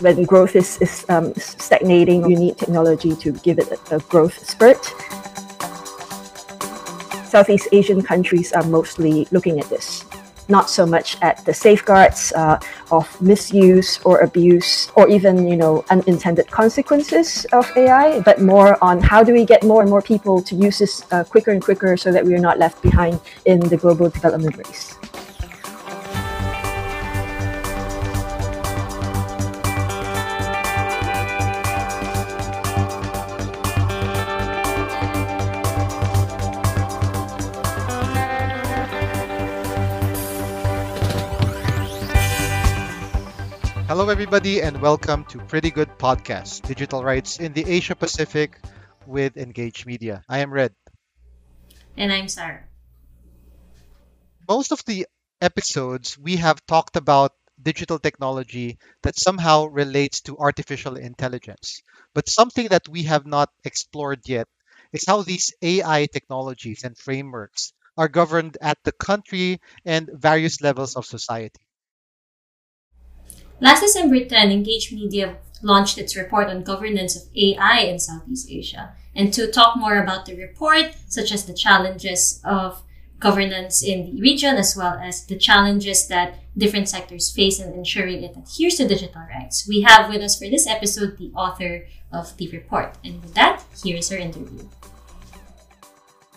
when growth is, is um, stagnating, you need technology to give it a, a growth spurt. Southeast Asian countries are mostly looking at this not so much at the safeguards uh, of misuse or abuse or even you know unintended consequences of AI, but more on how do we get more and more people to use this uh, quicker and quicker so that we are not left behind in the global development race. Hello, everybody, and welcome to Pretty Good Podcast Digital Rights in the Asia Pacific with Engage Media. I am Red. And I'm Sarah. Most of the episodes, we have talked about digital technology that somehow relates to artificial intelligence. But something that we have not explored yet is how these AI technologies and frameworks are governed at the country and various levels of society. Last December 10, Engage Media launched its report on governance of AI in Southeast Asia. And to talk more about the report, such as the challenges of governance in the region, as well as the challenges that different sectors face in ensuring it adheres to digital rights, we have with us for this episode the author of the report. And with that, here's our interview.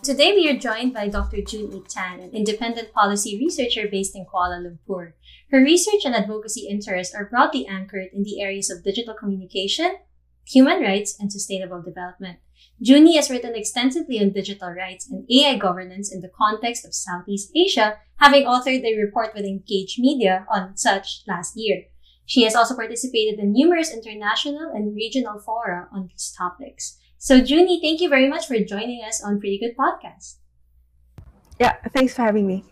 Today, we are joined by Dr. Jun Tan, an independent policy researcher based in Kuala Lumpur. Her research and advocacy interests are broadly anchored in the areas of digital communication, human rights, and sustainable development. Jun-E has written extensively on digital rights and AI governance in the context of Southeast Asia, having authored a report with Engage Media on such last year. She has also participated in numerous international and regional fora on these topics. So, Jun-E, thank you very much for joining us on Pretty Good Podcast. Yeah, thanks for having me.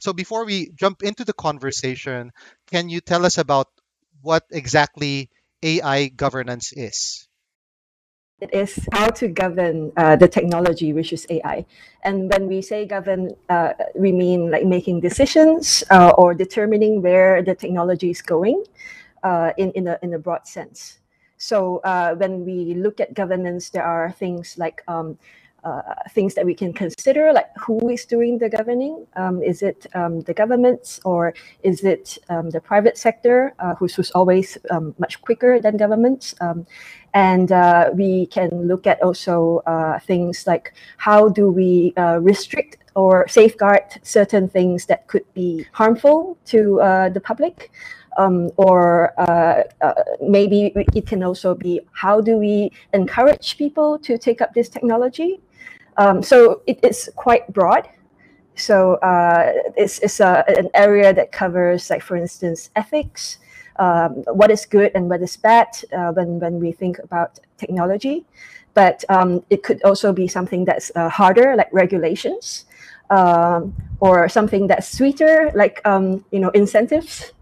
So before we jump into the conversation, can you tell us about what exactly AI governance is? It is how to govern uh, the technology, which is AI. And when we say govern, uh, we mean like making decisions uh, or determining where the technology is going uh, in, in, a, in a broad sense. So uh, when we look at governance, there are things like um, uh, things that we can consider, like who is doing the governing? Um, is it um, the governments or is it um, the private sector, uh, who's, who's always um, much quicker than governments? Um, and uh, we can look at also uh, things like how do we uh, restrict or safeguard certain things that could be harmful to uh, the public. Um, or uh, uh, maybe it can also be how do we encourage people to take up this technology um, so it is quite broad. So uh, it's, it's a, an area that covers, like for instance, ethics, um, what is good and what is bad uh, when, when we think about technology. But um, it could also be something that's uh, harder, like regulations, um, or something that's sweeter, like um, you know incentives,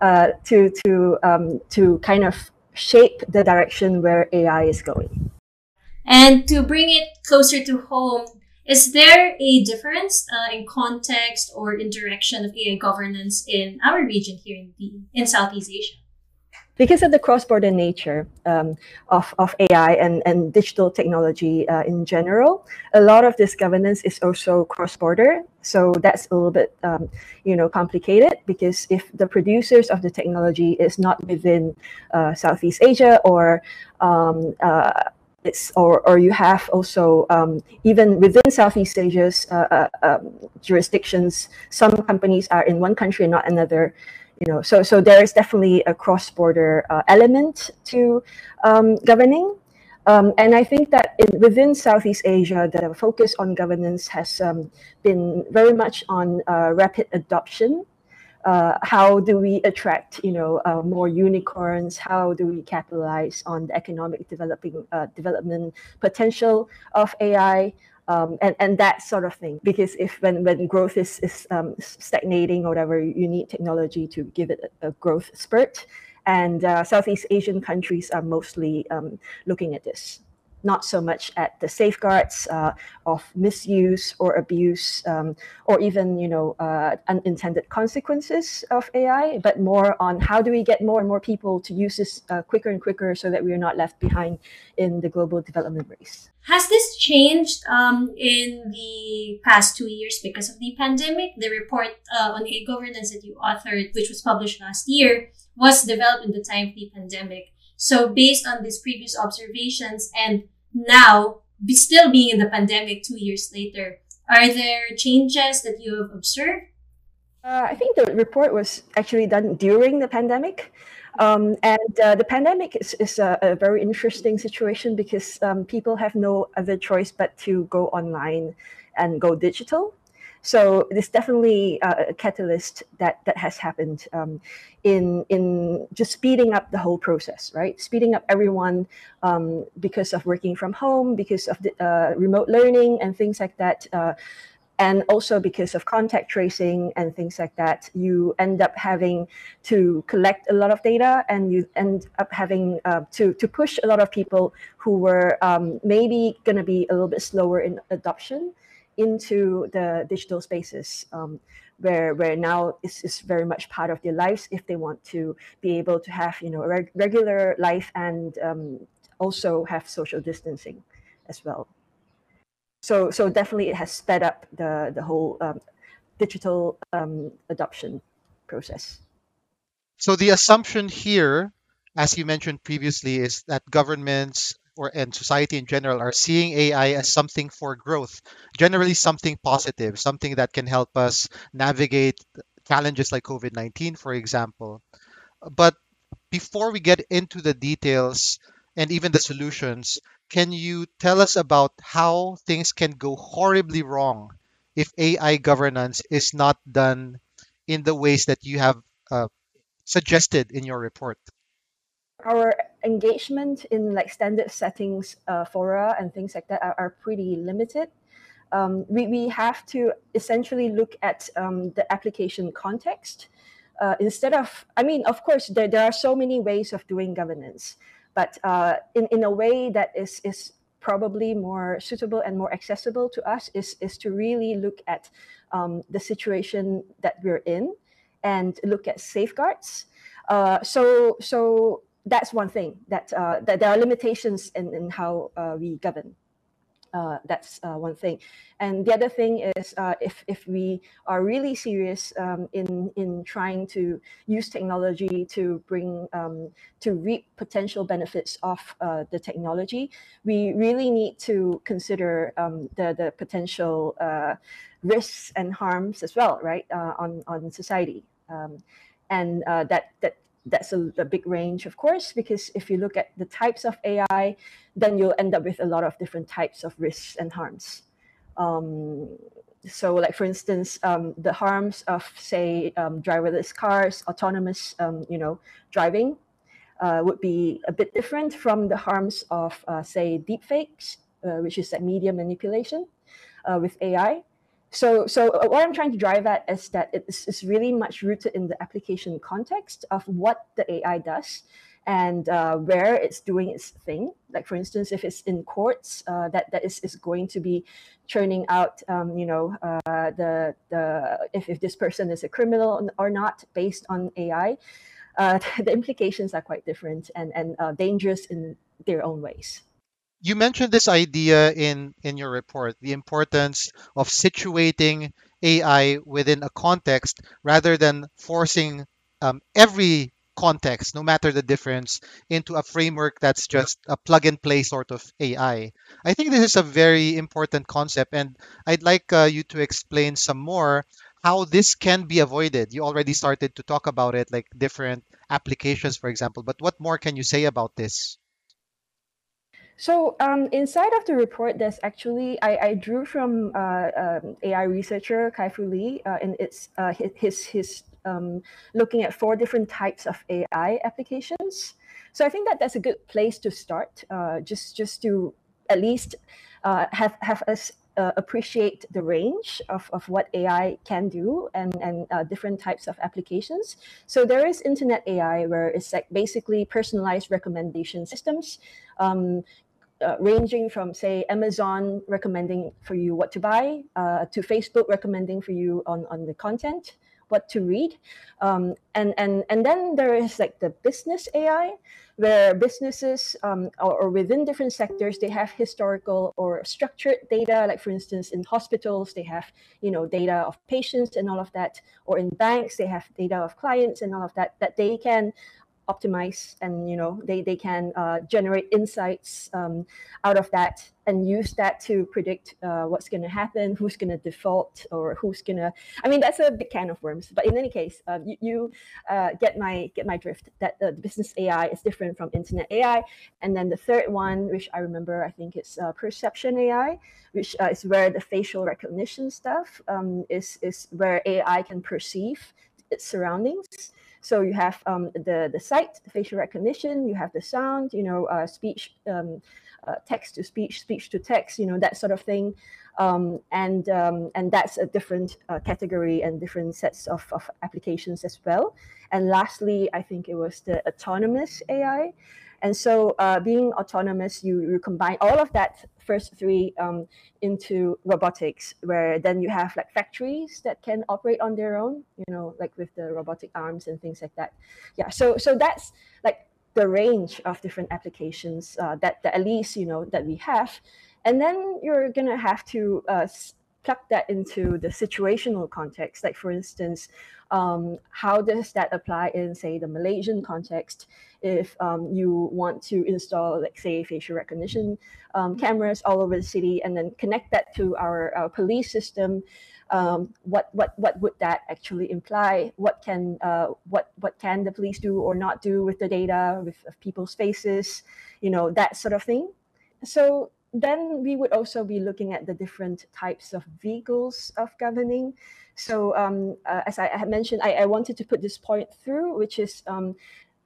uh, to to um, to kind of shape the direction where AI is going. And to bring it closer to home, is there a difference uh, in context or in direction of AI governance in our region here in, in Southeast Asia? Because of the cross-border nature um, of, of AI and, and digital technology uh, in general, a lot of this governance is also cross-border. So that's a little bit, um, you know, complicated because if the producers of the technology is not within uh, Southeast Asia or um, uh, it's or or you have also um, even within Southeast Asia's uh, uh, um, jurisdictions, some companies are in one country and not another. You know, so so there is definitely a cross-border uh, element to um, governing. Um, and I think that in, within Southeast Asia, the focus on governance has um, been very much on uh, rapid adoption. Uh, how do we attract you know uh, more unicorns? How do we capitalize on the economic developing uh, development potential of ai um, and, and that sort of thing. Because if when, when growth is, is um, stagnating or whatever you need technology to give it a, a growth spurt. And uh, southeast asian countries are mostly um, looking at this not so much at the safeguards uh, of misuse or abuse, um, or even you know uh, unintended consequences of AI, but more on how do we get more and more people to use this uh, quicker and quicker so that we are not left behind in the global development race. Has this changed um, in the past two years because of the pandemic? The report uh, on e-governance that you authored, which was published last year, was developed in the time of the pandemic. So based on these previous observations and now be still being in the pandemic two years later, are there changes that you have observed? Uh, I think the report was actually done during the pandemic. Um, and uh, the pandemic is, is a, a, very interesting situation because um, people have no other choice but to go online and go digital. So it's definitely uh, a catalyst that that has happened um, in in just speeding up the whole process, right? Speeding up everyone um, because of working from home, because of the uh, remote learning and things like that. Uh, and also because of contact tracing and things like that, you end up having to collect a lot of data, and you end up having uh, to to push a lot of people who were um, maybe going to be a little bit slower in adoption into the digital spaces um, where where now is, is very much part of their lives if they want to be able to have you know a reg- regular life and um, also have social distancing as well. So so definitely it has sped up the the whole um, digital um, adoption process. So the assumption here as you mentioned previously is that governments or and society in general are seeing AI as something for growth, generally something positive, something that can help us navigate challenges like COVID 19, for example. But before we get into the details and even the solutions, can you tell us about how things can go horribly wrong if AI governance is not done in the ways that you have uh, suggested in your report? our engagement in like standard settings uh, fora and things like that are, are pretty limited. Um, we, we have to essentially look at um, the application context uh, instead of, I mean, of course, there, there are so many ways of doing governance, but uh, in, in a way that is, is probably more suitable and more accessible to us is, is to really look at um, the situation that we're in and look at safeguards. Uh, so, so that's one thing that, uh, that there are limitations in, in how uh, we govern. Uh, that's uh, one thing. And the other thing is uh, if, if we are really serious um, in, in trying to use technology to bring, um, to reap potential benefits of uh, the technology, we really need to consider um, the, the potential risks and harms as well, right, on, on society. Um, and that, that that's a, a, big range, of course, because if you look at the types of AI, then you'll end up with a lot of different types of risks and harms. Um, so, like for instance, um, the harms of say um, driverless cars, autonomous, um, you know, driving, uh, would be a bit different from the harms of uh, say deepfakes, uh, which is like media manipulation uh, with AI. So, so uh, what I'm trying to drive at is that it's, it's really much rooted in the application context of what the AI does and uh, where it's doing its thing. Like for instance, if it's in courts, uh, that that is, is going to be churning out, um, you know, uh, the the if, if this person is a criminal or not based on AI. Uh, the implications are quite different and and uh, dangerous in their own ways you mentioned this idea in in your report the importance of situating ai within a context rather than forcing um, every context no matter the difference into a framework that's just a plug and play sort of ai i think this is a very important concept and i'd like uh, you to explain some more how this can be avoided. You already started to talk about it like different applications for example but what more can you say about this so um, inside of the report, there's actually I, I drew from uh, um, AI researcher Kai-Fu Lee, uh, and it's uh, his his um, looking at four different types of AI applications. So I think that that's a good place to start, uh, just just to at least uh, have have us uh, appreciate the range of, of what AI can do and, and uh, different types of applications. So there is internet AI where it's like basically personalized recommendation systems. Um, uh, ranging from say Amazon recommending for you what to buy uh, to Facebook recommending for you on, on the content what to read. Um, and and and then there is like the business ai where businesses um, or, or, within different sectors they have historical or structured data. Like for instance in hospitals they have you know data of patients and all of that or in banks they have data of clients and all of that that they can optimize and you know they, they can uh, generate insights um, out of that and use that to predict uh, what's going to happen who's going to default or who's going to i mean that's a big can of worms. But in any case uh, you, you uh, get my get my drift that the business ai is different from internet ai and then the third one which i remember i think it's uh, perception ai which uh, is where the facial recognition stuff um, is is where ai can perceive its surroundings so you have um, the the sight, the facial recognition. You have the sound, you know, uh, speech, um, uh, text to speech, speech to text, you know, that sort of thing. Um, and um, and that's a different uh, category and different sets of, of applications as well. And lastly, I think it was the autonomous AI. And so, uh, being autonomous, you, you combine all of that first three um, into robotics, where then you have like factories that can operate on their own, you know, like with the robotic arms and things like that. Yeah. So, so that's like the range of different applications uh, that, that at least you know that we have, and then you're gonna have to uh, plug that into the situational context. Like for instance, um, how does that apply in say the Malaysian context? if um, you want to install, like say, facial recognition um, cameras all over the city, and then connect that to our, our police system. Um, what what what would that actually imply? What can uh, what what can the police do or not do with the data with people's faces? You know that sort of thing. So then we would also be looking at the different types of vehicles of governing. So um, uh, as I, I had mentioned, I, I, wanted to put this point through, which is um,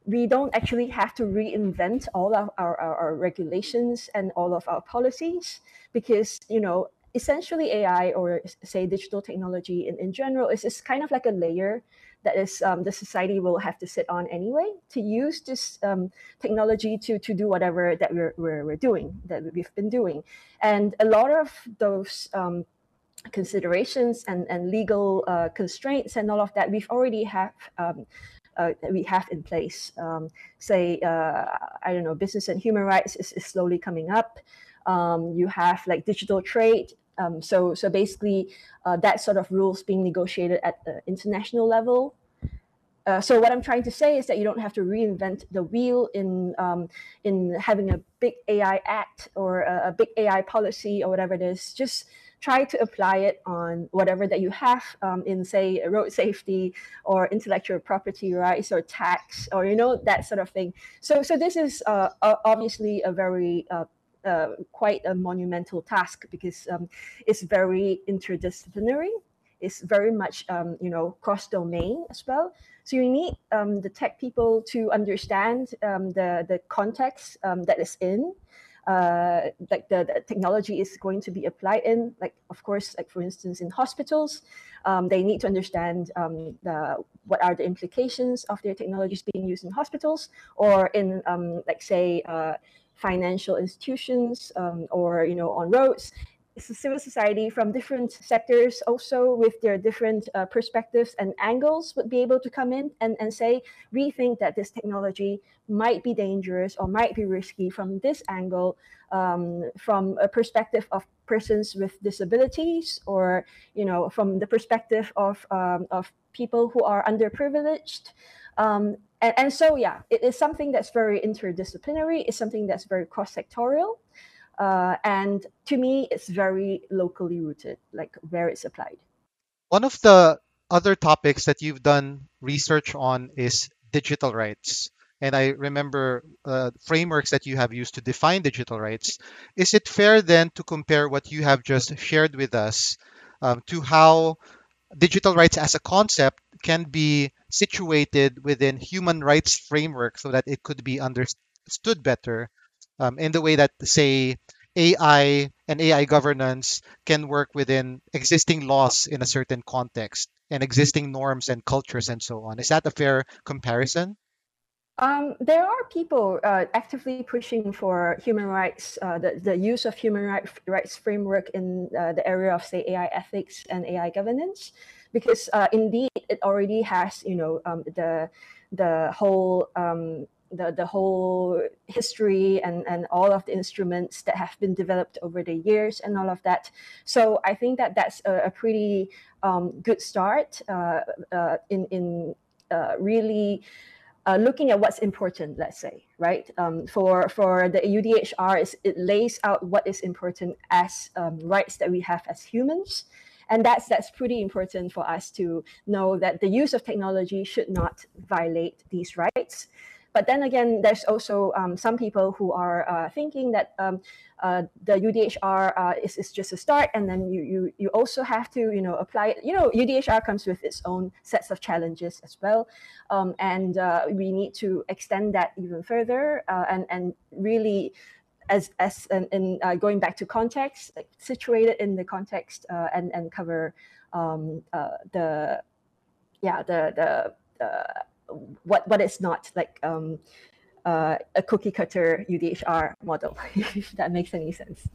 we don't actually have to reinvent all of our, our, our, regulations and all of our policies because you know essentially ai or say digital technology in, in general is, is kind of like a layer that is um, the society will have to sit on anyway to use this um, technology to, to do whatever that we're, we're, we're doing that we've been doing and a lot of those um, considerations and, and legal uh, constraints and all of that we've already have um, uh, we have in place. Um, say, uh, I don't know, business and human rights is, is slowly coming up. Um, you have like digital trade. Um, so, so basically, uh, that sort of rules being negotiated at the international level. Uh, so what I'm trying to say is that you don't have to reinvent the wheel in um, in having a big AI act or a, a, big AI policy or whatever it is. Just try to apply it on whatever that you have um, in say road safety or intellectual property rights or tax or you know that sort of thing so so this is uh, obviously a very uh, quite a monumental task because um, it's very interdisciplinary. It's very much um, you know cross domain as well. So you need um, the tech people to understand um, the the context um, that is in uh, like the, the, technology is going to be applied in. Like of course like for instance in hospitals um, they need to understand um, the what are the implications of their technologies being used in hospitals or in um, like say uh, financial institutions um, or you know on roads. Civil society from different sectors also with their different uh, perspectives and angles would be able to come in and, and say we think that this technology might be dangerous or might be risky from this angle um, from a perspective of persons with disabilities or you know from the perspective of, um, of people who are underprivileged um, and, and so yeah it is something that's very interdisciplinary it's something that's very cross-sectorial uh, and to me, it's very locally rooted, like where it's applied. One of the other topics that you've done research on is digital rights. And I remember uh, frameworks that you have used to define digital rights. Is it fair then to compare what you have just shared with us um, to how digital rights as a concept can be situated within human rights framework so that it could be understood better um, in the way that, say, AI and AI governance can work within existing laws in a certain context and existing norms and cultures and so on. Is that a fair comparison? Um, there are people uh, actively pushing for human rights, uh, the, the use of human right, rights framework in uh, the area of, say, AI ethics and AI governance, because uh, indeed it already has, you know, um, the the whole um, the, the whole history and, and all of the instruments that have been developed over the years and all of that. So I think that that's a, a pretty um, good start uh, uh, in in really uh, looking at what's important, let's say, right? Um, for for the UDHR, it lays out what is important as um, rights that we have as humans, and that's that's pretty important for us to know that the use of technology should not violate these rights. But then again, there's also um, some people who are uh, thinking that um, uh, the UDHR uh, is, is just a start, and then you, you you also have to you know apply it. You know, UDHR comes with its own sets of challenges as well, um, and uh, we need to extend that even further uh, and and really. As, as in, in uh, going back to context, like, situated in the context and and cover um, the yeah the the what what is not like um, uh, a cookie cutter UDHR model, if that makes any sense.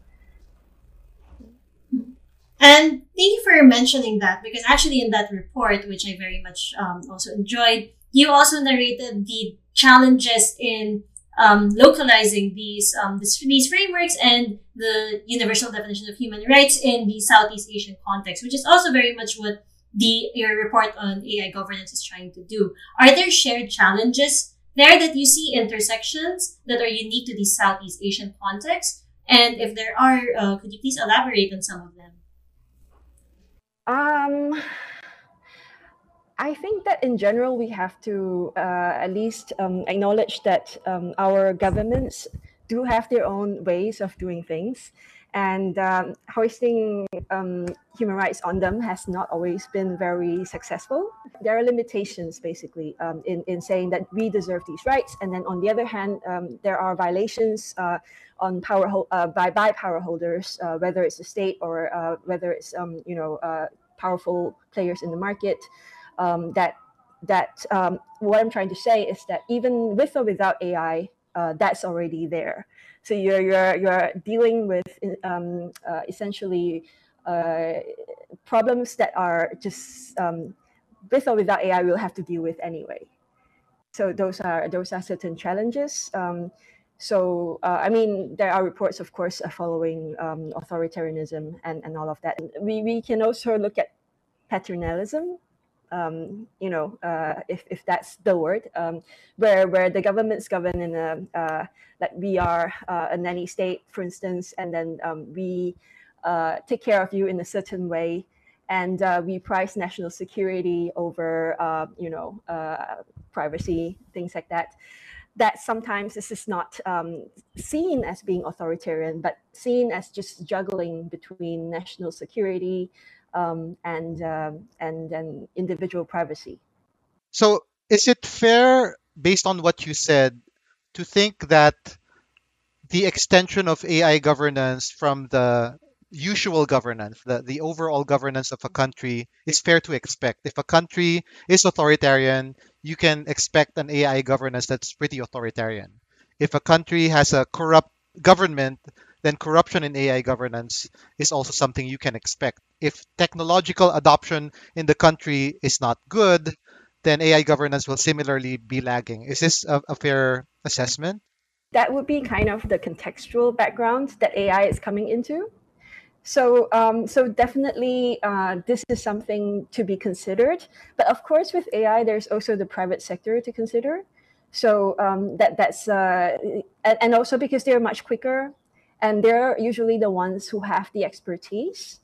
And thank you for mentioning that because actually in that report, which I very much um, also enjoyed, you also narrated the challenges in um, localizing these um, this, these frameworks and the universal definition of human rights in the Southeast Asian context, which is also very much what the your report on AI governance is trying to do. Are there shared challenges there that you see intersections that are unique to the Southeast Asian context? And if there are, uh, could you please elaborate on some of them? Um, I think that in general, we have to uh, at least um, acknowledge that um, our governments do have their own ways of doing things and um, hoisting um, human rights on them has not always been very successful. There are limitations, basically, um, in, in saying that we deserve these rights, and then on the other hand, um, there are violations uh, on power uh, by by power holders, uh, whether it's the state or uh, whether it's you know uh, powerful players in the market. Um, that that what I'm trying to say is that even with or without AI, uh, that's already there. So you're you're you're dealing with um, uh, essentially uh, problems that are just um, with or without AI we'll have to deal with anyway. So those are those are certain challenges. Um, so uh, I mean, there are reports, of course, uh, following um, authoritarianism and, and all of that. We we can also look at paternalism um, you know, uh, if, if that's the word, um, where where the government's govern in a uh, like we are uh, a nanny state, for instance, and then um, we uh, take care of you in a certain way, and uh, we price national security over uh, you know privacy, things like that. That sometimes this is not um, seen as being authoritarian, but seen as just juggling between national security, um, and um, and and individual privacy. So, is it fair, based on what you said, to think that the extension of AI governance from the usual governance, the, the overall governance of a country, is fair to expect. If a country is authoritarian, you can expect an AI governance that's pretty authoritarian. If a country has a corrupt government, then corruption in AI governance is also something you can expect. If technological adoption in the country is not good, then AI governance will similarly be lagging. Is this a, a fair assessment? That would be kind of the contextual background that AI is coming into. So, um, so definitely, uh, this is something to be considered. But of course, with AI, there's also the private sector to consider. So um, that that's uh, and, and also because they're much quicker and they're usually the ones who have the expertise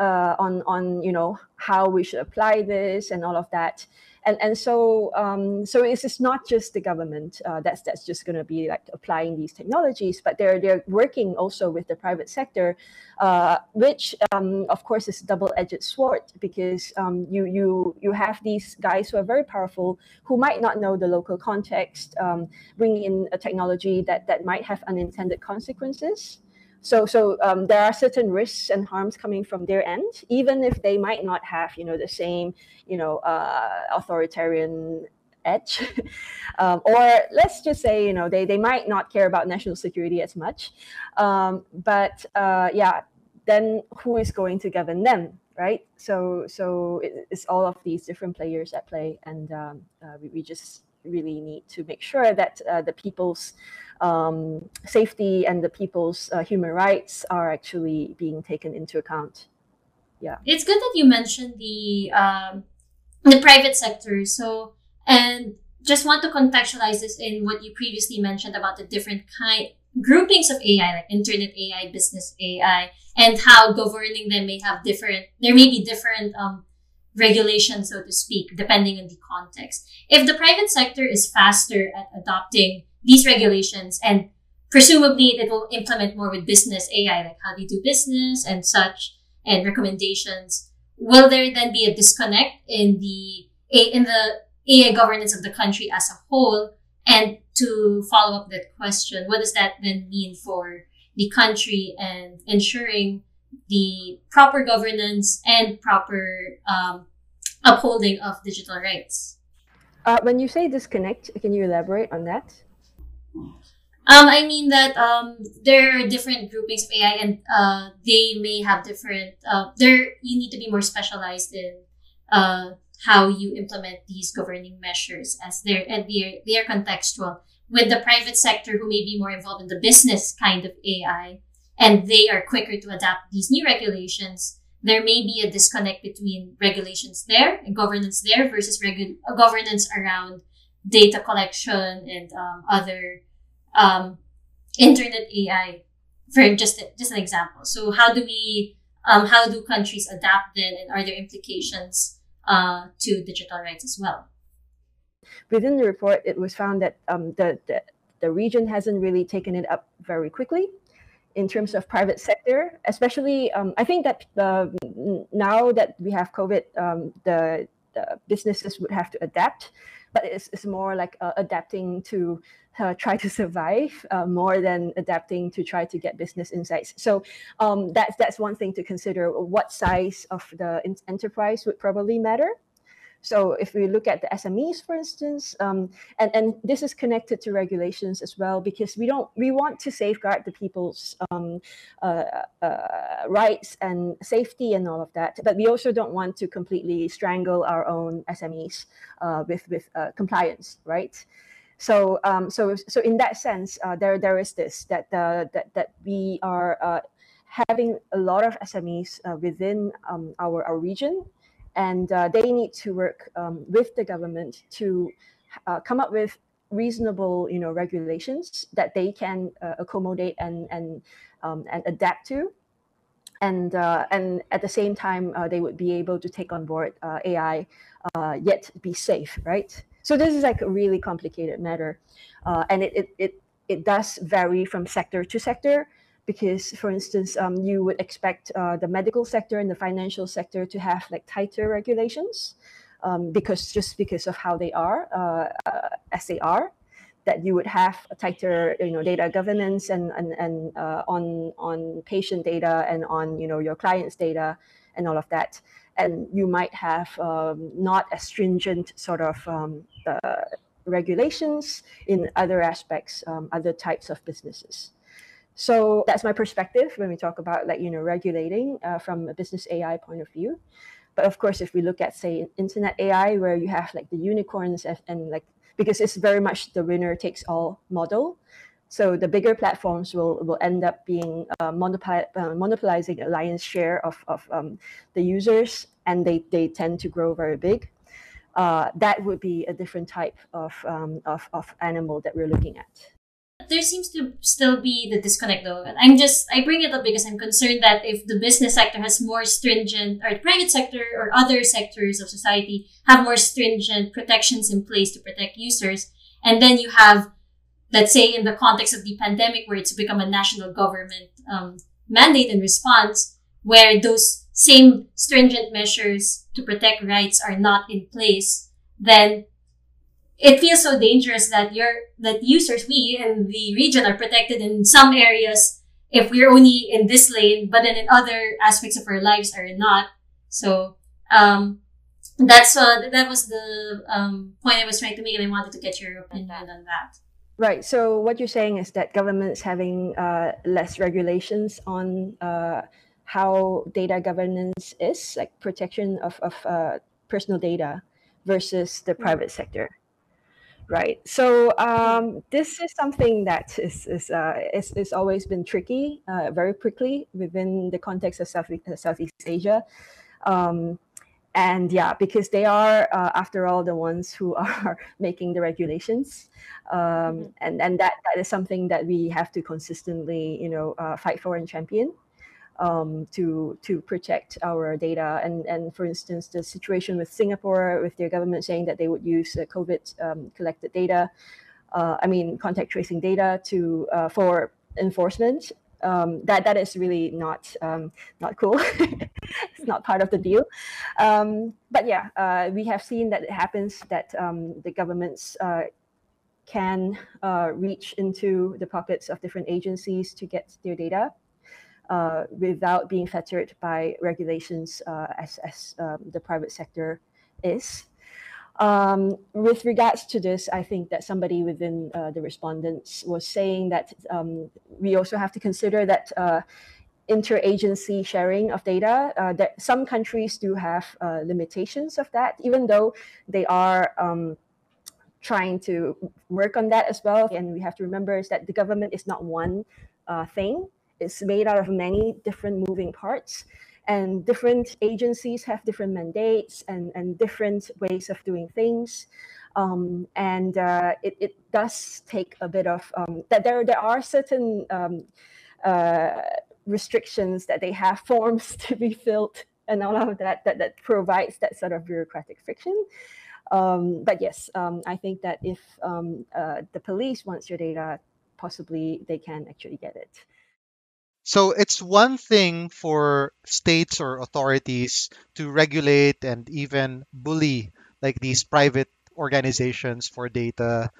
uh, on on you know how we should apply this and all of that and and so um, so it's, it's not just the government uh, that's that's just going to be like applying these technologies, but they're they're working also with the private sector, uh, which um, of course is a double-edged sword because um, you you you have these guys who are very powerful who might not know the local context, um, bringing in a technology that that might have unintended consequences. So, so um, there are certain risks and harms coming from their end, even if they might not have, you know, the same, you know, uh, authoritarian edge. um, or let's just say, you know, they, they might not care about national security as much. Um, but uh, yeah, then who is going to govern them, right? So so it's all of these different players at play, and um, uh, we, we just really need to make sure that uh, the people's um, safety and the people's uh, human rights are actually being taken into account. Yeah, it's good that you mentioned the um, the private sector. So and just want to contextualize this in what you previously mentioned about the different kind groupings of AI, like internet AI, business AI, and how governing them may have different. There may be different um, regulation, so to speak, depending on the context. If the private sector is faster at adopting these regulations and presumably it will implement more with business AI, like how they do business and such and recommendations, will there then be a disconnect in the in the AI governance of the country as a whole? And to follow up that question, what does that then mean for the country and ensuring the proper governance and proper um, upholding of digital rights. Uh, when you say disconnect, can you elaborate on that? Um, I mean that um, there are different groupings of AI, and uh, they may have different. Uh, there, you need to be more specialized in uh, how you implement these governing measures, as they're and they're they are contextual. With the private sector, who may be more involved in the business kind of AI, and they are quicker to adapt these new regulations, there may be a disconnect between regulations there and governance there versus regu- governance around data collection and um, other um, internet AI. For just just an example. So how do we um, how do countries adapt then, and are there implications uh, to digital rights as well? Within the report, it was found that um, the, the the region hasn't really taken it up very quickly in terms of private sector, especially um, I think that uh, now that we have COVID, um, the, the, businesses would have to adapt, but it's, it's more like uh, adapting to uh, try to survive uh, more than adapting to try to get business insights. So um, that's that's one thing to consider. What size of the enterprise would probably matter. So if we look at the SMEs, for instance, um, and, and this is connected to regulations as well, because we don't we want to safeguard the people's um, uh, uh, rights and safety and all of that, but we also don't want to completely strangle our own SMEs uh, with with uh, compliance, right? So um, so so in that sense, uh, there there is this that uh, that that we are having a lot of SMEs within um, our, our region and uh, they need to work um, with the government to uh, come up with reasonable you know regulations that they can uh, accommodate and and um, and adapt to. And uh, and at the same time uh, they would be able to take on board uh, AI yet be safe right? So this is like a really complicated matter. And it, it it it does vary from sector to sector because for instance um, you would expect uh, the medical sector and the financial sector to have like tighter regulations um, because just because of how they are uh, uh, as they are that you would have tighter you know data governance and and, and uh, on on patient data and on you know your clients data and all of that. And you might have um, not as stringent sort of um, uh, regulations in other aspects um, other types of businesses so that's my perspective when we talk about like you know regulating uh, from a business AI point of view. But of course, if we look at say internet AI, where you have like the unicorns and, and like because it's very much the winner takes all model. So the bigger platforms will, will end up being uh, monopoly, uh, monopolizing a lion's share of, of um, the users, and they, they tend to grow very big. Uh, that would be a different type of, um, of, of animal that we're looking at there seems to still be the disconnect though. I'm just I bring it up because I'm concerned that if the business sector has more stringent or the private sector or other sectors of society have more stringent protections in place to protect users, and then you have let's say in the context of the pandemic where it's become a national government um, mandate and response where those same stringent measures to protect rights are not in place, then it feels so dangerous that you're that users we in the region are protected in some areas if we're only in this lane but then in other aspects of our lives are not so um that's uh, that was the um, point I was trying to make, and I wanted to get your opinion on that. Right. So what you're saying is that governments having uh, less regulations on uh, how data governance is, like protection of of uh, personal data, versus the private sector. Right. So um, this is something that is is, uh, is, is always been tricky, uh, very quickly within the context of Southeast, Southeast Asia. Um, and yeah, because they are, uh, after all, the ones who are making the regulations, um, mm-hmm. and and that that is something that we have to consistently, you know, uh, fight for and champion. Um, to to protect our data. And and for instance, the situation with Singapore, with their government saying that they would use uh, COVID um, collected data, uh, I mean contact tracing data to uh, for enforcement um, that that is really not um, not cool. it's not part of the deal. Um, but yeah, uh, we have seen that it happens that um, the governments uh, can uh, reach into the pockets of different agencies to get their data. Uh, without being fettered by regulations uh, as, as um, the private sector is. Um, with regards to this, I think that somebody within uh, the respondents was saying that um, we also have to consider that uh, interagency sharing of data, uh, that some countries do have uh, limitations of that, even though they are um, trying to work on that as well. And we have to remember is that the government is not one uh, thing. It's made out of many different moving parts and different agencies have different mandates and, and different ways of doing things. Um, and uh, it, it does take a bit of um, that there there are certain um, uh, restrictions that they have forms to be filled and all of that that, that provides that sort of bureaucratic friction. Um, but yes, um, I think that if um, uh, the police wants your data, possibly they can actually get it. So it's one thing for states or authorities to regulate and even bully like these private organizations for data,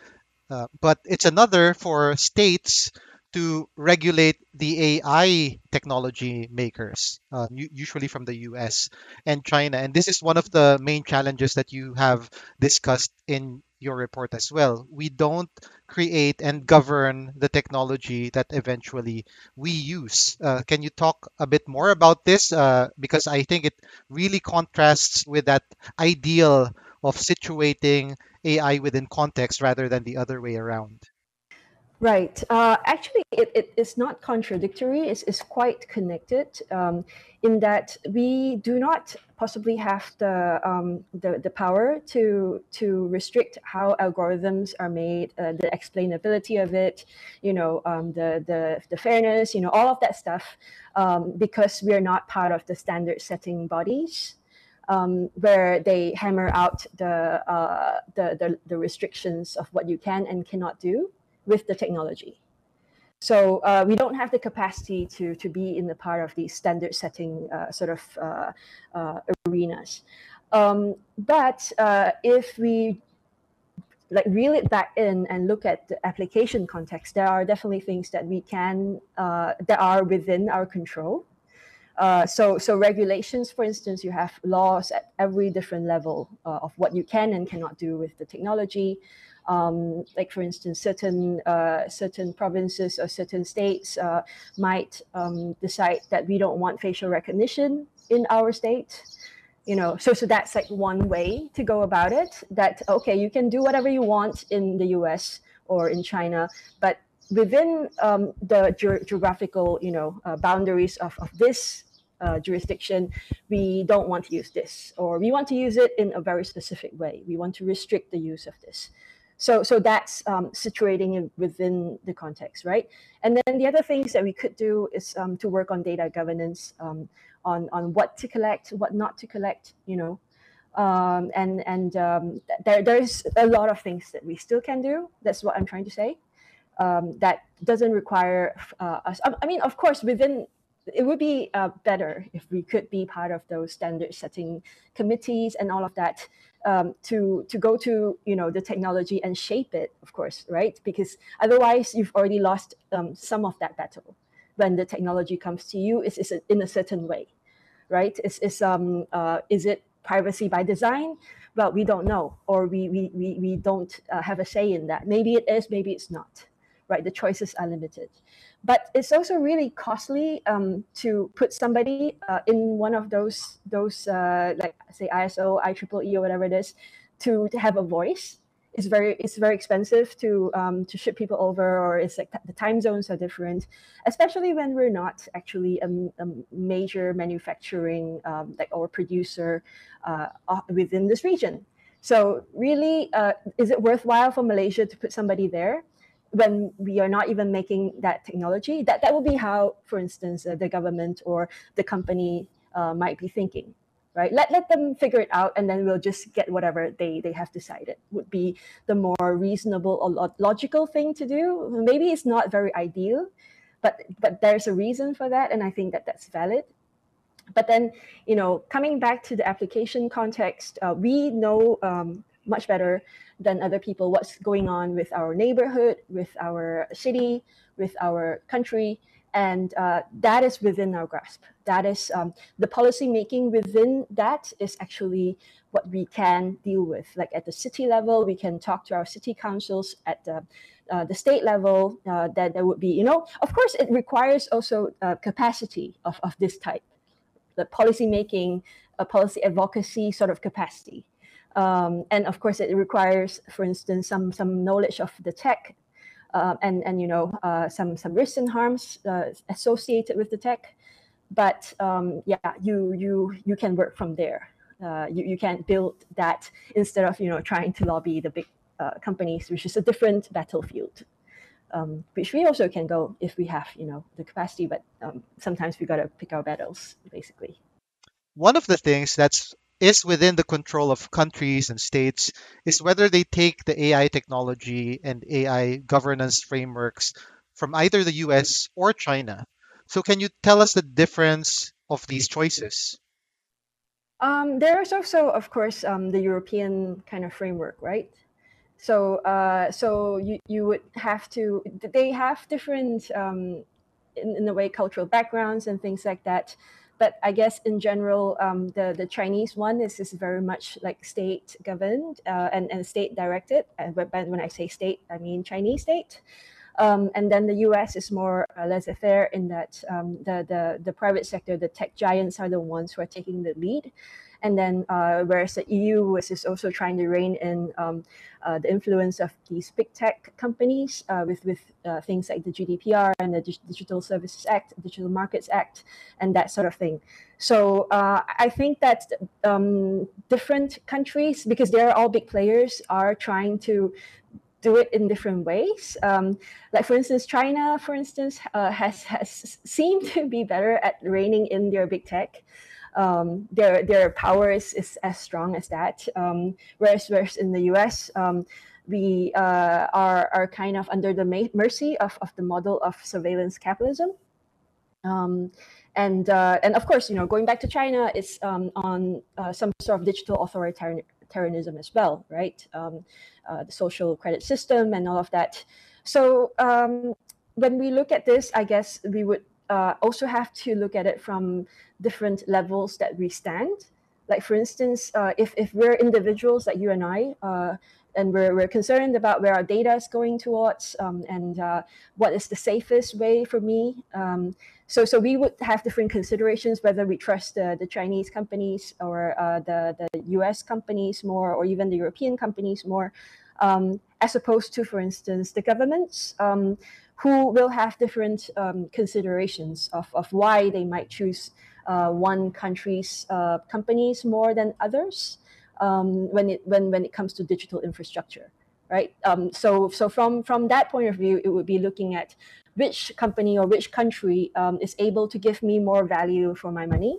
uh, but it's another for states to regulate the AI technology makers, uh, usually from the US and China. And this is one of the main challenges that you have discussed in your report as well. We don't create and govern the technology that eventually we use. Uh, can you talk a bit more about this? Uh, because I think it really contrasts with that ideal of situating AI within context rather than the other way around. Right. Uh, actually, it, it is not contradictory. It's, it's quite connected um, in that we do not possibly have the, um, the, the power to, to restrict how algorithms are made, uh, the explainability of it, you know, um, the, the, the fairness, you know, all of that stuff, um, because we are not part of the standard setting bodies. Um, where they hammer out the, uh, the, the, the restrictions of what you can and cannot do with the technology. So uh, we don't have the capacity to, to be in the part of these standard setting uh, sort of uh, uh arenas. Um, but uh, if we like reel it back in and look at the application context, there are definitely things that we can uh, that are within our control. so, so regulations, for instance, you have laws at every different level of what you can and cannot do with the technology um, like for instance, certain uh, certain provinces or certain states uh, might um, decide that we don't want facial recognition in our state. You know, so so that's like one way to go about it. That okay, you can do whatever you want in the U.S. or in China, but within um, the ge- geographical, you know, uh, boundaries of, of this uh, jurisdiction, we don't want to use this, or we want to use it in a very specific way. We want to restrict the use of this. So, so that's um, situating it within the context, right? And then the other things that we could do is um, to work on data governance, um, on on what to collect, what not to collect, you know, um, and and um, there there's a lot of things that we still can do. That's what I'm trying to say. Um, that doesn't require uh, us. I mean, of course, within it would be uh, better if we could be part of those standard setting committees and all of that um, to to go to you know the technology and shape it, of course, right? Because otherwise, you've already lost um, some of that battle. When the technology comes to you, it's, it's in a certain way, right? Is is um uh, is it privacy by design? Well, we don't know, or we we we, we don't uh, have a say in that. Maybe it is, maybe it's not. Right, the choices are limited, but it's also really costly um, to put somebody uh, in one of those those uh, like say ISO, IEEE, or whatever it is, to to have a voice it's very it's very expensive to um, to ship people over, or it's like the time zones are different, especially when we're not actually a, a major manufacturing um, like or producer uh, within this region. So really, uh, is it worthwhile for Malaysia to put somebody there? When we are not even making that technology that that would be how for instance uh, the government or the company uh, might be thinking right? Let, let them figure it out and then we'll just get whatever they, they have decided would be the more reasonable or logical thing to do. Maybe it's not very ideal, but, but there's a reason for that. And I think that that's valid. But then, you know, coming back to the application context, uh, we know um, much better than other people what's going on with our neighborhood, with our city, with our country and uh, that is within our grasp. That is um, the policy making within that is actually what we can deal with. Like at the city level, we can talk to our city councils. At the uh, the state level, uh, that there would be, you know, of course, it requires also uh, capacity of, of this type, the policy making, a policy advocacy sort of capacity. Um, and of course, it requires, for instance, some some knowledge of the tech uh, and and you know uh, some some risks and harms uh, associated with the tech. But um, yeah, you you you can work from there. Uh, you you can build that instead of you know trying to lobby the big uh, companies, which is a different battlefield. Um, which we also can go if we have you know the capacity, but um, sometimes we got to pick our battles basically. One of the things that's is within the control of countries and states is whether they take the AI technology and AI governance frameworks from either the US or China. So, can you tell us the difference of these choices? Um, there is also, of course, um, the European kind of framework, right? So, uh, so you, you would have to. They have different, um, in, in a way, cultural backgrounds and things like that but I guess in general, um, the the Chinese one is, is very much like state governed uh, and and state directed. And when I say state, I mean Chinese state. Um, and then the U.S. is more uh, laissez-faire in that um, the, the the private sector, the tech giants, are the ones who are taking the lead. And then, uh, whereas the EU is also trying to rein in um, uh, the influence of these big tech companies uh, with with things like the GDPR and the Digital Services Act, Digital Markets Act, and that sort of thing. So uh, I think that um, different countries, because they're all big players, are trying to do it in different ways. Um, like for instance, China, for instance, uh, has has seemed to be better at reining in their big tech um, their their power is, is as strong as that. Um, whereas, whereas in the U.S., um, we uh, are are kind of under the mercy of, of the model of surveillance capitalism. Um, and uh, and of course, you know, going back to China, it's um, on uh, some sort of digital authoritarianism as well, right? Um, uh, the social credit system and all of that. So when we look at this, I guess we would uh, also have to look at it from different levels that we stand. Like for instance, uh, if, if we're individuals like you and I, uh, and we're, we're concerned about where our data is going towards um, and uh, what is the safest way for me. Um, so, so we would have different considerations whether we trust the, the Chinese companies or uh, the, the US companies more, or even the European companies more, um, as opposed to, for instance, the governments. Um, who will have different um, considerations of, of why they might choose uh, one country's uh, companies more than others um, when it when when it comes to digital infrastructure, right? Um, so so from from that point of view, it would be looking at which company or which country um, is able to give me more value for my money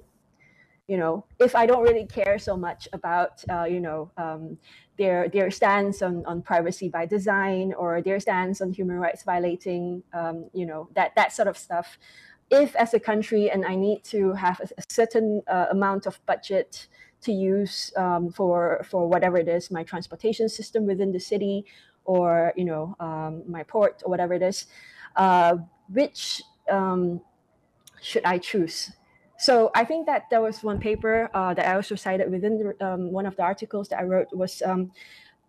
you know, if I don't really care so much about, uh, you know, um, their their stance on, on privacy by design or their stance on human rights violating, um, you know, that that sort of stuff. If as a country and I need to have a, a certain uh, amount of budget to use um, for for whatever it is, my transportation system within the city, or you know, um, my port or whatever it is, uh, which um, should I choose? So I think that there was one paper uh, that I also cited within the, um, one of the articles that I wrote was um,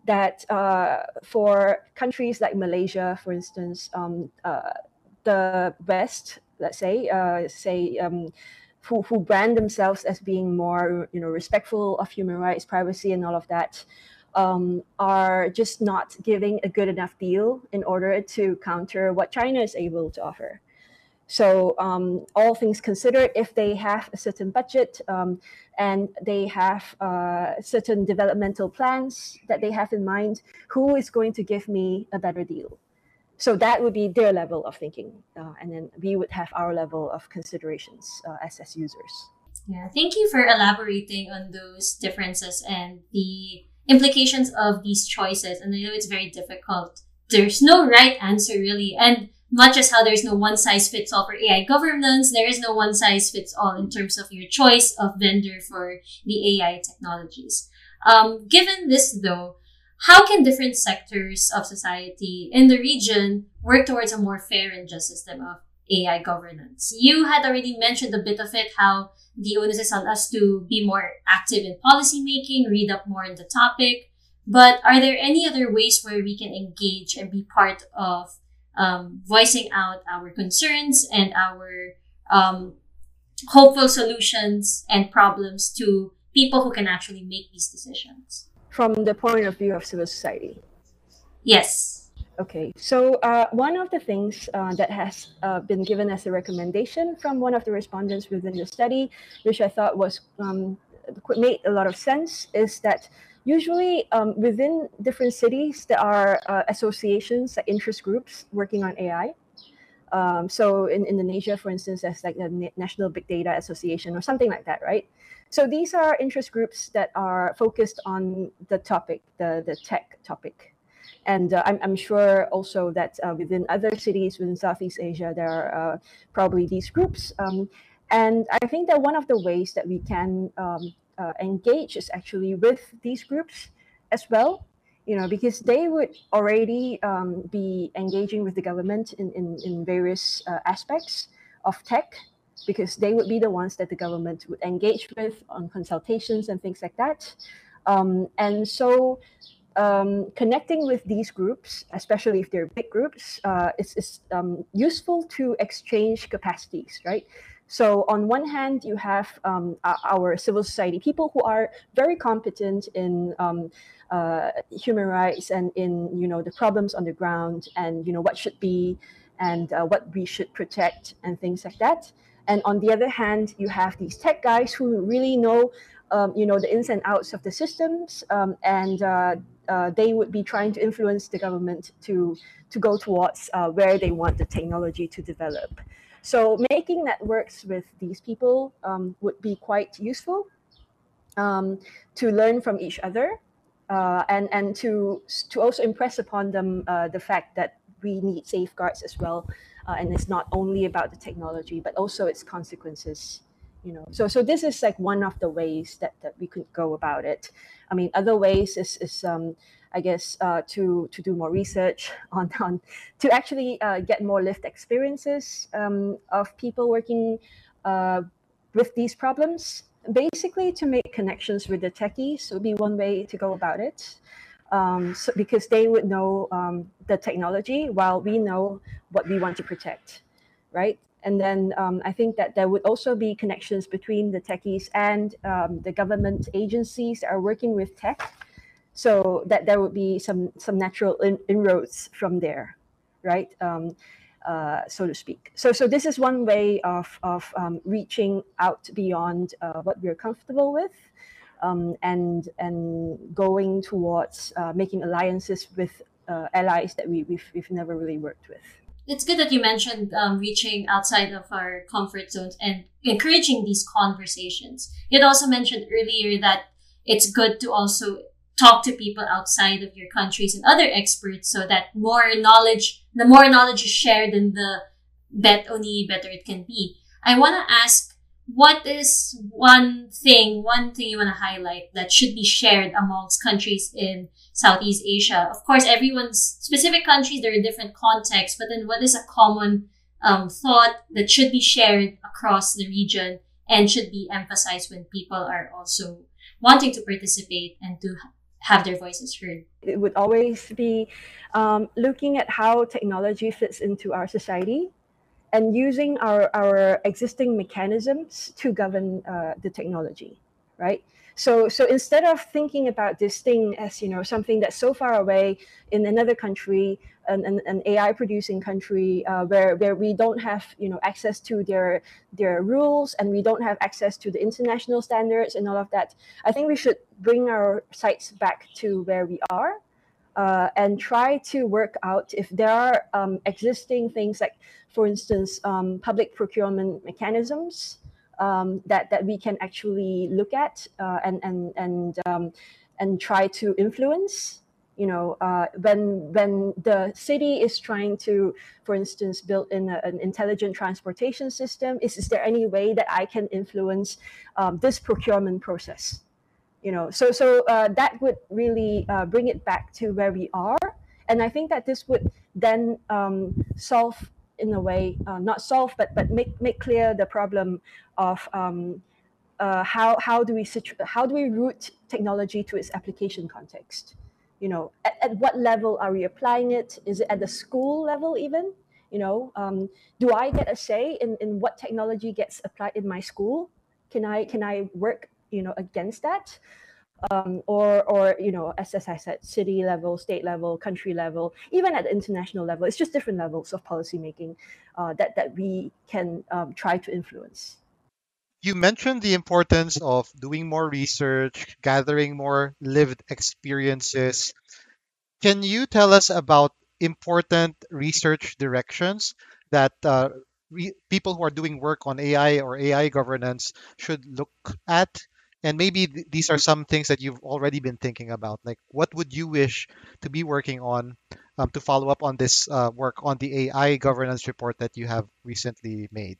that uh, for countries like Malaysia, for instance, um, uh, the West, let's say, uh, say um, who, who brand themselves as being more, you know, respectful of human rights, privacy, and all of that, um, are just not giving a good enough deal in order to counter what China is able to offer. So um, all things considered, if they have a certain budget um, and they have uh, certain developmental plans that they have in mind, who is going to give me a better deal? So that would be their level of thinking, uh, and then we would have our level of considerations uh, as as users. Yeah, thank you for elaborating on those differences and the implications of these choices. And I know it's very difficult. There's no right answer really, and much as how there's no one size fits all for AI governance, there is no one size fits all in terms of your choice of vendor for the AI technologies. Um, given this though, how can different sectors of society in the region work towards a more fair and just system of AI governance? You had already mentioned a bit of it, how the onus is on us to be more active in policymaking, read up more on the topic. But are there any other ways where we can engage and be part of um, voicing out our concerns and our um, hopeful solutions and problems to people who can actually make these decisions. From the point of view of civil society? Yes. Okay, so uh, one of the things uh, that has uh, been given as a recommendation from one of the respondents within the study, which I thought was um, made a lot of sense, is that Usually, um, within different cities, there are uh, associations, like interest groups working on AI. Um, so in Indonesia, for instance, there's like the National Big Data Association or something like that, right? So these are interest groups that are focused on the topic, the, the tech topic. And uh, I'm, I'm sure also that uh, within other cities within Southeast Asia, there are uh, probably these groups. Um, and I think that one of the ways that we can um, uh, engage is actually with these groups as well you know because they would already um, be engaging with the government in, in, in various uh, aspects of tech because they would be the ones that the government would engage with on consultations and things like that um, and so um, connecting with these groups, especially if they're big groups, uh, is, is um, useful to exchange capacities, right? So on one hand, you have um, our civil society people who are very competent in um, uh, human rights and in you know the problems on the ground and you know what should be and uh, what we should protect and things like that. And on the other hand, you have these tech guys who really know um, you know the ins and outs of the systems um, and uh, uh, they would be trying to influence the government to to go towards uh, where they want the technology to develop. So making networks with these people um, would be quite useful um, to learn from each other uh, and, and to, to also impress upon them uh, the fact that we need safeguards as well. Uh, and it's not only about the technology, but also its consequences. You know, so so this is like one of the ways that, that we could go about it. I mean, other ways is, is um, I guess, uh, to to do more research on on to actually uh, get more lived experiences um, of people working uh, with these problems. Basically, to make connections with the techies would be one way to go about it. Um, so, because they would know um, the technology while we know what we want to protect, right? And then um, I think that there would also be connections between the techies and um, the government agencies that are working with tech so that there would be some some natural in, inroads from there right? Um, uh, so to speak. So so this is one way of of um, reaching out beyond uh, what we're comfortable with um, and and going towards uh, making alliances with uh, allies that we, we've, we've never really worked with. It's good that you mentioned um, reaching outside of our comfort zones and encouraging these conversations. You had also mentioned earlier that it's good to also talk to people outside of your countries and other experts so that more knowledge, the more knowledge is shared and the bet only better it can be. I want to ask, what is one thing, one thing you want to highlight that should be shared amongst countries in Southeast Asia? Of course, everyone's specific countries, there are different contexts, but then what is a common um, thought that should be shared across the region and should be emphasized when people are also wanting to participate and to have their voices heard. It would always be um, looking at how technology fits into our society and using our, our existing mechanisms to govern uh, the technology, right? So, so instead of thinking about this thing as you know something that's so far away in another country, an, an, an AI producing country uh, where where we don't have you know access to their their rules and we don't have access to the international standards and all of that, I think we should bring our sights back to where we are. Uh, and try to work out if there are um, existing things like, for instance, um, public procurement mechanisms um, that that we can actually look at uh, and and and um, and try to influence. You know, uh, when when the city is trying to, for instance, build in a, an intelligent transportation system, is is there any way that I can influence um, this procurement process? You know, so so uh, that would really uh, bring it back to where we are, and I think that this would then um, solve in a way, uh, not solve, but but make make clear the problem of um, uh, how how do we how do we route technology to its application context? You know, at, at what level are we applying it? Is it at the school level even? You know, um, do I get a say in, in what technology gets applied in my school? Can I can I work you know against that? Um, or or you know as, as I said, city level, state level, country level, even at the international level. It's just different levels of policymaking uh, that that we can um, try to influence. You mentioned the importance of doing more research, gathering more lived experiences. Can you tell us about important research directions that uh, re- people who are doing work on AI or AI governance should look at and maybe th- these are some things that you've already been thinking about. Like, what would you wish to be working on um, to follow up on this uh, work on the AI governance report that you have recently made?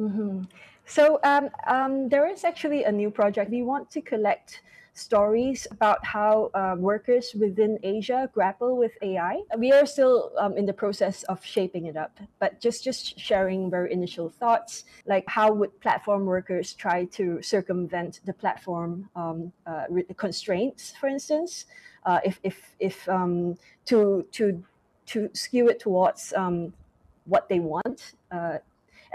Mm-hmm. So um, um, there is actually a new project. We want to collect stories about how uh, workers within Asia grapple with AI. We are still um, in the process of shaping it up, but just just sharing very initial thoughts, like how would platform workers try to circumvent the platform um, uh, constraints, for instance, uh, if if if um, to to to skew it towards um, what they want uh,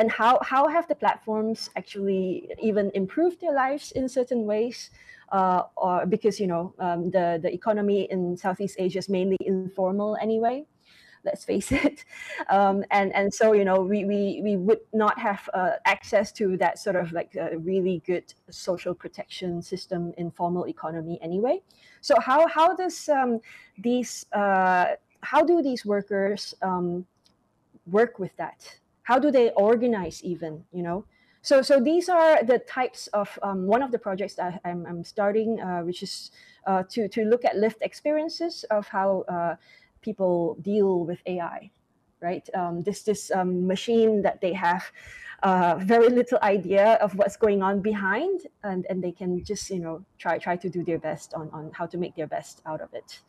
and how how have the platforms actually even improved their lives in certain ways uh, or because you know um, the the economy in Southeast Asia is mainly informal anyway. Let's face it, um, and and so you know we we, we would not have uh, access to that sort of like a really good social protection system in formal economy anyway. So how how does um, these uh, how do these workers um, work with that? How do they organize even? You know, so, so these are the types of um, one of the projects that I'm, I'm starting, uh, which is uh, to to look at lived experiences of how uh, people deal with AI, right? Um, this this um, machine that they have uh, very little idea of what's going on behind, and and they can just you know try try to do their best on on how to make their best out of it.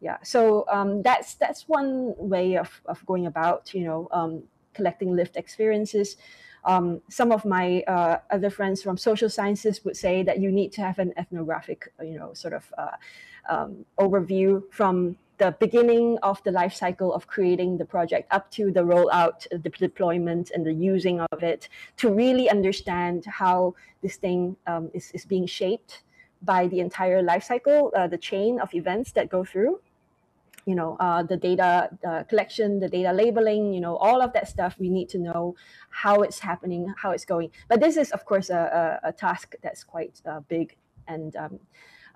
Yeah, so um, that's that's one way of of going about you know um, collecting lived experiences. Um, some of my uh, other friends from social sciences would say that you need to have an ethnographic, you know, sort of uh, um, overview from the beginning of the life cycle of creating the project up to the rollout, the deployment, and the using of it to really understand how this thing um, is, is being shaped by the entire life cycle, uh, the chain of events that go through you know uh, the data collection the data labeling you know all of that stuff we need to know how it's happening how it's going but this is of course a, a, a task that's quite uh, big and um,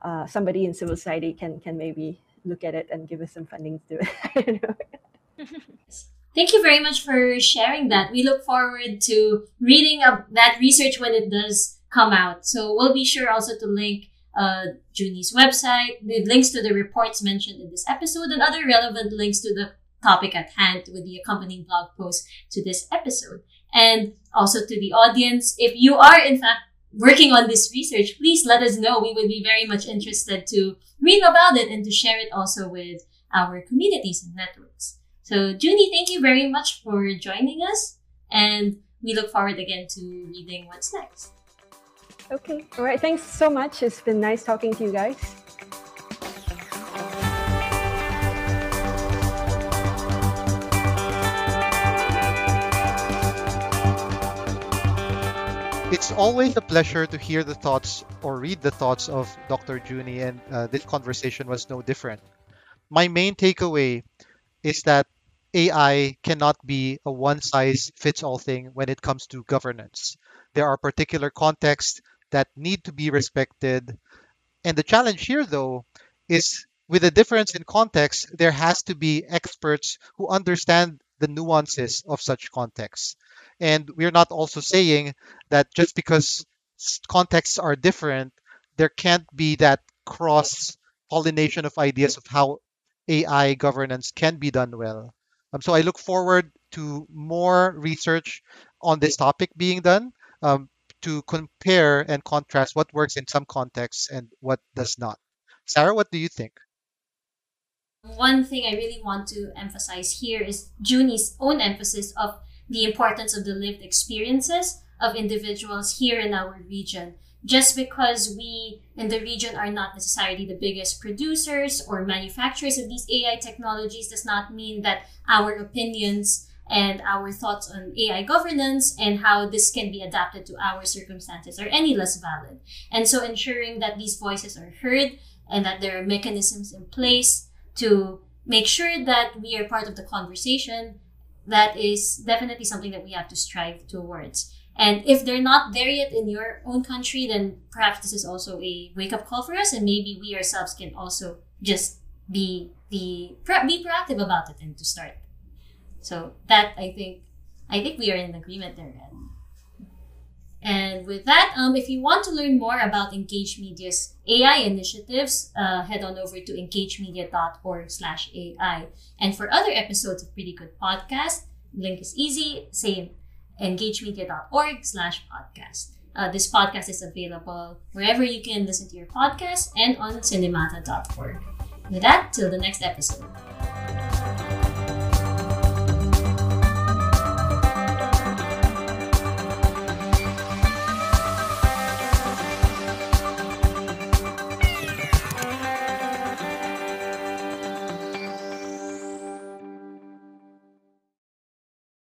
uh, somebody in civil society can can maybe look at it and give us some funding to it Thank you very much for sharing that. We look forward to reading that research when it does come out. So we'll be sure also to link uh, Jun-E's website, with links to the reports mentioned in this episode, and other relevant links to the topic at hand with the accompanying blog post to this episode. And also to the audience, if you are in fact working on this research, please let us know. We would be very much interested to read about it and to share it also with our communities and networks. So, Jun-E, thank you very much for joining us. And we look forward again to reading what's next. Okay. All right. Thanks so much. It's been nice talking to you guys. It's always a pleasure to hear the thoughts or read the thoughts of Dr. Jun-E, and uh, this conversation was no different. My main takeaway is that AI cannot be a one size fits all thing when it comes to governance. There are particular contexts that need to be respected. And the challenge here, though, is with a difference in context, there has to be experts who understand the nuances of such contexts. And we're not also saying that just because contexts are different, there can't be that cross pollination of ideas of how AI governance can be done well. Um, so I look forward to more research on this topic being done um, to compare and contrast what works in some contexts and what does not. Sarah, what do you think? One thing I really want to emphasize here is Jun-E's own emphasis of the importance of the lived experiences of individuals here in our region. Just because we in the region are not necessarily the biggest producers or manufacturers of these AI technologies does not mean that our opinions and our thoughts on AI governance and how this can be adapted to our circumstances are any less valid. And so ensuring that these voices are heard and that there are mechanisms in place to make sure that we are part of the conversation, that is definitely something that we have to strive towards. And if they're not there yet in your own country, then perhaps this is also a wake up call for us, and maybe we ourselves can also just be be be proactive about it and to start. So that I think I think we are in agreement there. Ed. And with that, um, if you want to learn more about EngageMedia's AI initiatives, uh, head on over to engagemedia.org slash AI. And for other episodes of Pretty Good Podcast, link is easy, same, engagemedia.org slash podcast. Uh, this podcast is available wherever you can listen to your podcast and on cinemata.org. With that, till the next episode.